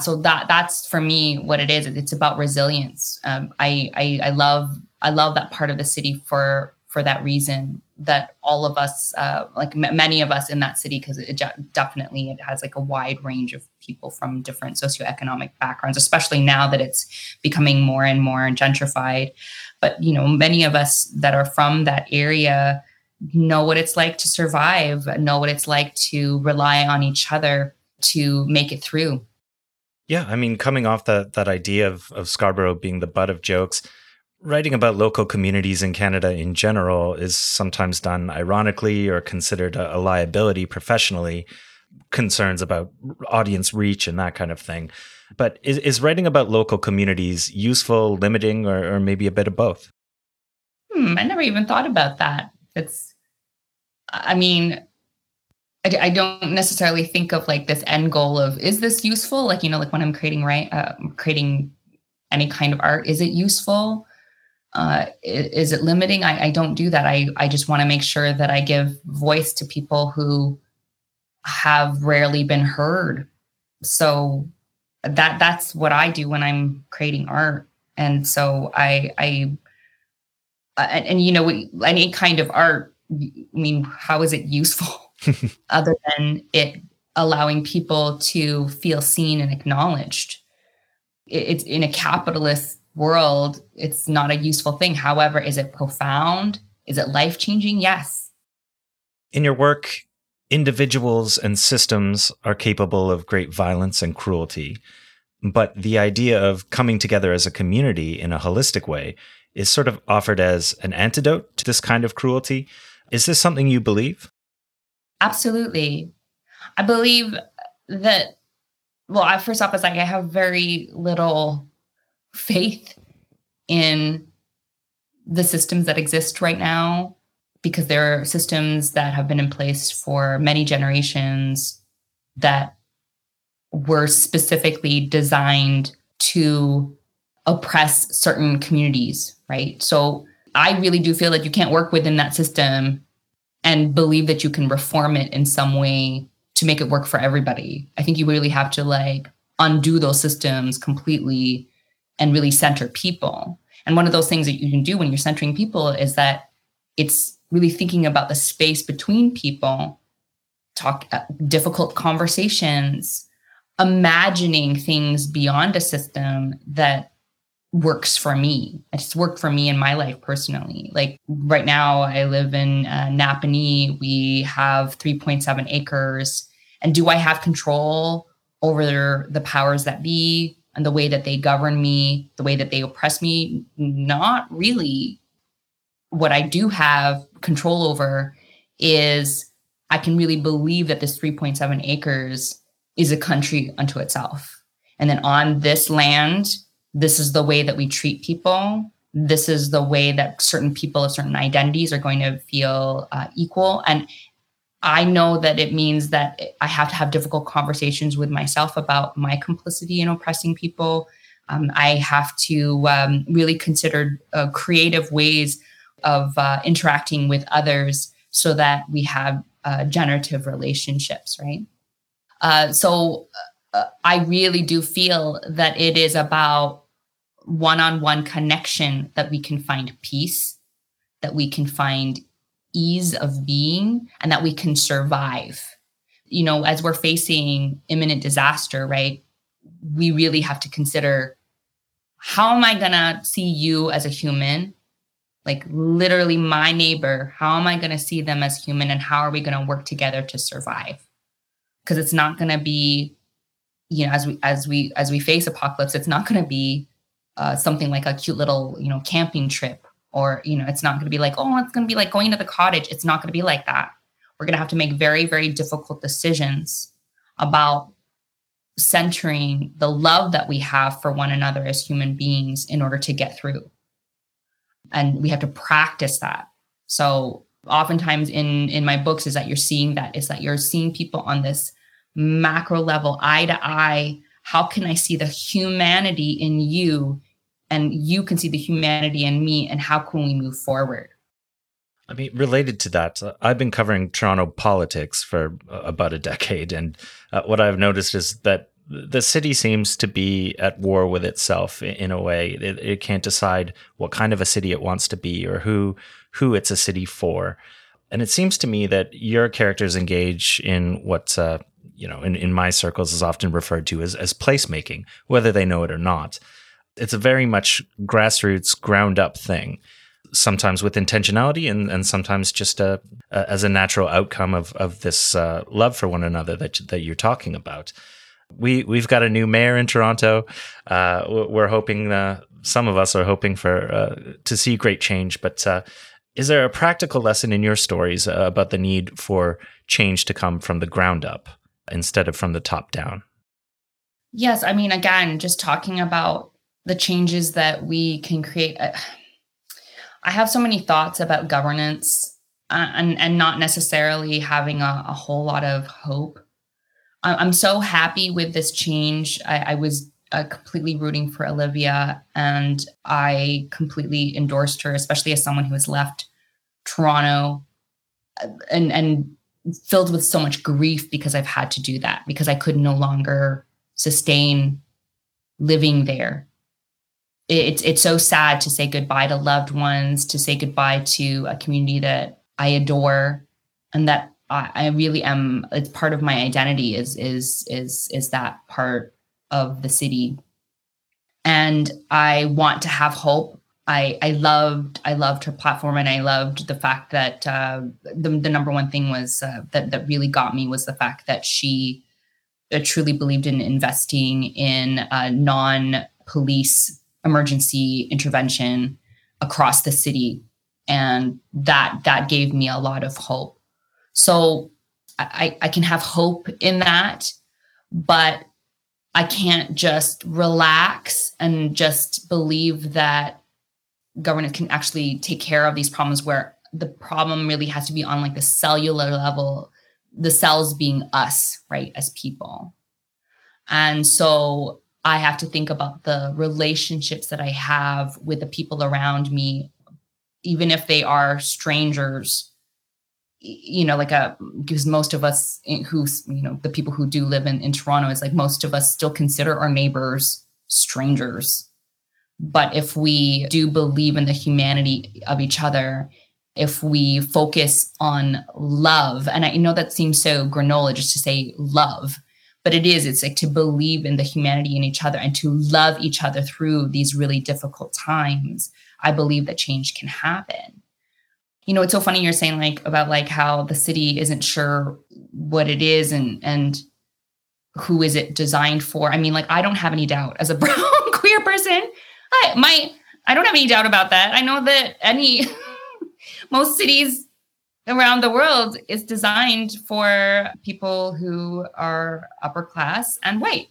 So that that's for me what it is. It's about resilience. Um, I, I i love i love that part of the city for for that reason that all of us uh, like m- many of us in that city because it definitely it has like a wide range of people from different socioeconomic backgrounds especially now that it's becoming more and more gentrified but you know many of us that are from that area know what it's like to survive know what it's like to rely on each other to make it through yeah i mean coming off that that idea of, of scarborough being the butt of jokes Writing about local communities in Canada in general is sometimes done ironically or considered a, a liability professionally, concerns about audience reach and that kind of thing. But is, is writing about local communities useful, limiting, or, or maybe a bit of both? Hmm, I never even thought about that. It's, I mean, I, I, don't necessarily think of like this end goal of is this useful? Like you know, like when I'm creating right, uh, creating any kind of art, is it useful? uh, is it limiting? I, I don't do that. I, I just want to make sure that I give voice to people who have rarely been heard. So that that's what I do when I'm creating art. And so I I uh, and, and you know any kind of art. I mean, how is it useful other than it allowing people to feel seen and acknowledged? It's in a capitalist world, it's not a useful thing. However, is it profound? Is it life changing? Yes. In your work, individuals and systems are capable of great violence and cruelty. But the idea of coming together as a community in a holistic way is sort of offered as an antidote to this kind of cruelty. Is this something you believe? Absolutely. I believe that, well, I, first off, it's like I have very little faith in the systems that exist right now because there are systems that have been in place for many generations that were specifically designed to oppress certain communities, right? So I really do feel that you can't work within that system and believe that you can reform it in some way to make it work for everybody. I think you really have to like undo those systems completely and really center people. And one of those things that you can do when you're centering people is that it's really thinking about the space between people, talk uh, difficult conversations, imagining things beyond a system that works for me. It's worked for me in my life personally. Like right now, I live in uh, Napanee. We have 3.7 acres. And do I have control over the powers that be? and the way that they govern me, the way that they oppress me, not really. What I do have control over is I can really believe that this 3.7 acres is a country unto itself. And then on this land, this is the way that we treat people. This is the way that certain people of certain identities are going to feel uh, equal. And I know that it means that I have to have difficult conversations with myself about my complicity in oppressing people. Um, I have to um, really consider uh, creative ways of uh, interacting with others so that we have uh, generative relationships, right? Uh, so uh, I really do feel that it is about one on one connection that we can find peace, that we can find ease of being and that we can survive. You know, as we're facing imminent disaster, right? We really have to consider how am I going to see you as a human? Like literally my neighbor, how am I going to see them as human and how are we going to work together to survive? Because it's not going to be you know, as we as we as we face apocalypse, it's not going to be uh, something like a cute little you know camping trip, or you know, it's not going to be like oh, it's going to be like going to the cottage. It's not going to be like that. We're going to have to make very very difficult decisions about centering the love that we have for one another as human beings in order to get through. And we have to practice that. So oftentimes in in my books is that you're seeing that is that you're seeing people on this macro level eye to eye how can i see the humanity in you? And you can see the humanity in me and how can we move forward? I mean, related to that, uh, I've been covering Toronto politics for about a decade, and uh, what I've noticed is that the city seems to be at war with itself in a way. It, it, can't decide what kind of a city it wants to be or who who it's a city for. And it seems to me that your characters engage in what uh, you know in, in my circles is often referred to as as placemaking, whether they know it or not. It's a very much grassroots, ground up thing sometimes with intentionality and, and sometimes just a, a, as a natural outcome of, of this uh, love for one another that, that you're talking about. We we've got a new mayor in Toronto. Uh, we're hoping uh, some of us are hoping for uh, to see great change. But uh, is there a practical lesson in your stories uh, about the need for change to come from the ground up instead of from the top down? Yes, I mean, again, just talking about the changes that we can create. I have so many thoughts about governance and and not necessarily having a, a whole lot of hope I'm so happy with this change. I, I was uh, completely rooting for Olivia, and I completely endorsed her, especially as someone who has left Toronto uh, and and filled with so much grief because I've had to do that because I could no longer sustain living there. It's it's so sad to say goodbye to loved ones, to say goodbye to a community that I adore, and that I, really am. It's part of my identity. Is is is is that part of the city, and I want to have hope. I I loved I loved her platform, and I loved the fact that uh, the the number one thing was uh, that that really got me was the fact that she uh, truly believed in investing in non police emergency intervention across the city and that that gave me a lot of hope so I, I can have hope in that, but I can't just relax and just believe that governance can actually take care of these problems where the problem really has to be on like the cellular level, the cells being us, right, as people. And so I have to think about the relationships that I have with the people around me, even if they are strangers you know, like a because most of us eh, who's you know the people who do live in, in Toronto is like most of us still consider our neighbors strangers. But if we do believe in the humanity of each other, if we focus on love, and I know that seems so granola just to say love, but it is, it's like to believe in the humanity in each other and to love each other through these really difficult times. I believe that change can happen you know, it's so funny you're saying like about like how the city isn't sure what it is and and who is it designed for. I mean, like I don't have any doubt as a brown queer person. I my I don't have any doubt about that. I know that any most cities around the world is designed for people who are upper class and white.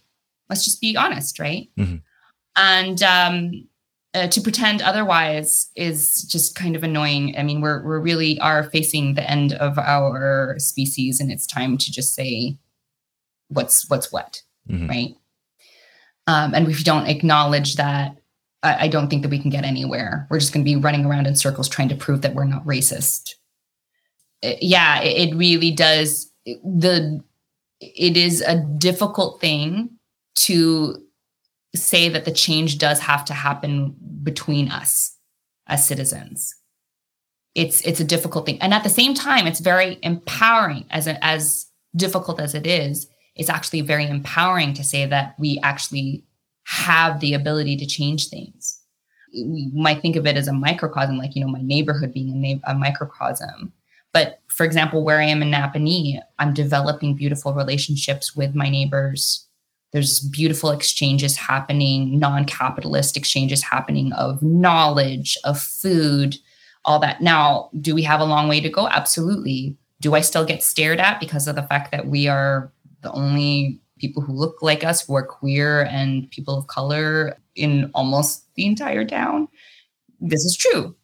Let's just be honest, right? Mm-hmm. And um, uh, to pretend otherwise is just kind of annoying. I mean, we're we're really are facing the end of our species, and it's time to just say what's what's what, mm-hmm. right? Um, and if you don't acknowledge that, I, I don't think that we can get anywhere. We're just going to be running around in circles trying to prove that we're not racist. It, uh, yeah, it, it really does. The it is a difficult thing to say that the change does have to happen between us as citizens. It's it's a difficult thing. And at the same time it's very empowering as a, as difficult as it is it's actually very empowering to say that we actually have the ability to change things. We might think of it as a microcosm like you know my neighborhood being a, na- a microcosm. But for example where i am in napanee i'm developing beautiful relationships with my neighbors there's beautiful exchanges happening, non capitalist exchanges happening of knowledge, of food, all that. Now, do we have a long way to go? Absolutely. Do I still get stared at because of the fact that we are the only people who look like us who are queer and people of color in almost the entire town? This is true.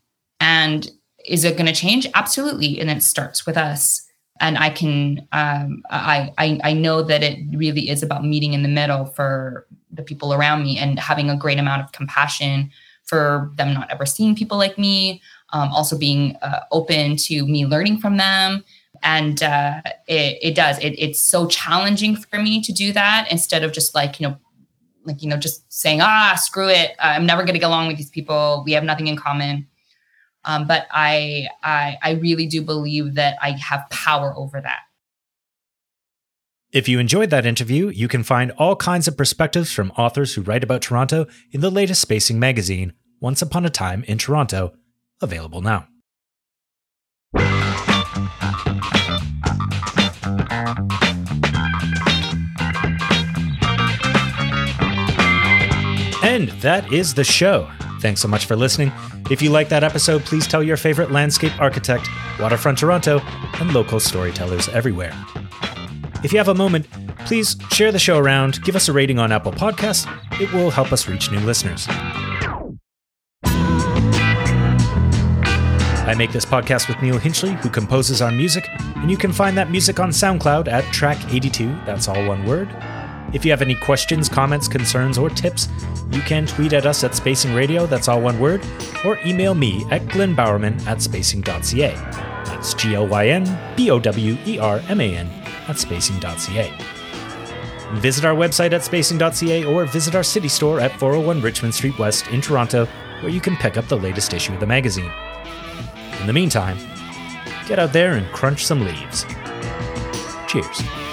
And is it going to change? Absolutely. And it starts with us and I can um, I, I I know that it really is about meeting in the middle for the people around me and having a great amount of compassion for them not ever seeing people like me, um, also being uh, open to me learning from them. And uh, it, it does. It, it's so challenging for me to do that instead of just like, you know, like, you know, just saying, ah, screw it. I'm never going to get along with these people. We have nothing in common. Um, but I, I, I really do believe that I have power over that. If you enjoyed that interview, you can find all kinds of perspectives from authors who write about Toronto in the latest Spacing magazine, Once Upon a Time in Toronto, available now. And that is the show. Thanks so much for listening. If you like that episode, please tell your favorite landscape architect, Waterfront Toronto, and local storytellers everywhere. If you have a moment, please share the show around, give us a rating on Apple Podcasts. It will help us reach new listeners. I make this podcast with Neil Hinchley, who composes our music, and you can find that music on SoundCloud at track 82, that's all one word. If you have any questions, comments, concerns, or tips, you can tweet at us at Spacing Radio, that's all one word, or email me at glynbowerman at spacing.ca. That's G L Y N B O W E R M A N at spacing.ca. Visit our website at spacing.ca or visit our city store at 401 Richmond Street West in Toronto, where you can pick up the latest issue of the magazine. In the meantime, get out there and crunch some leaves. Cheers.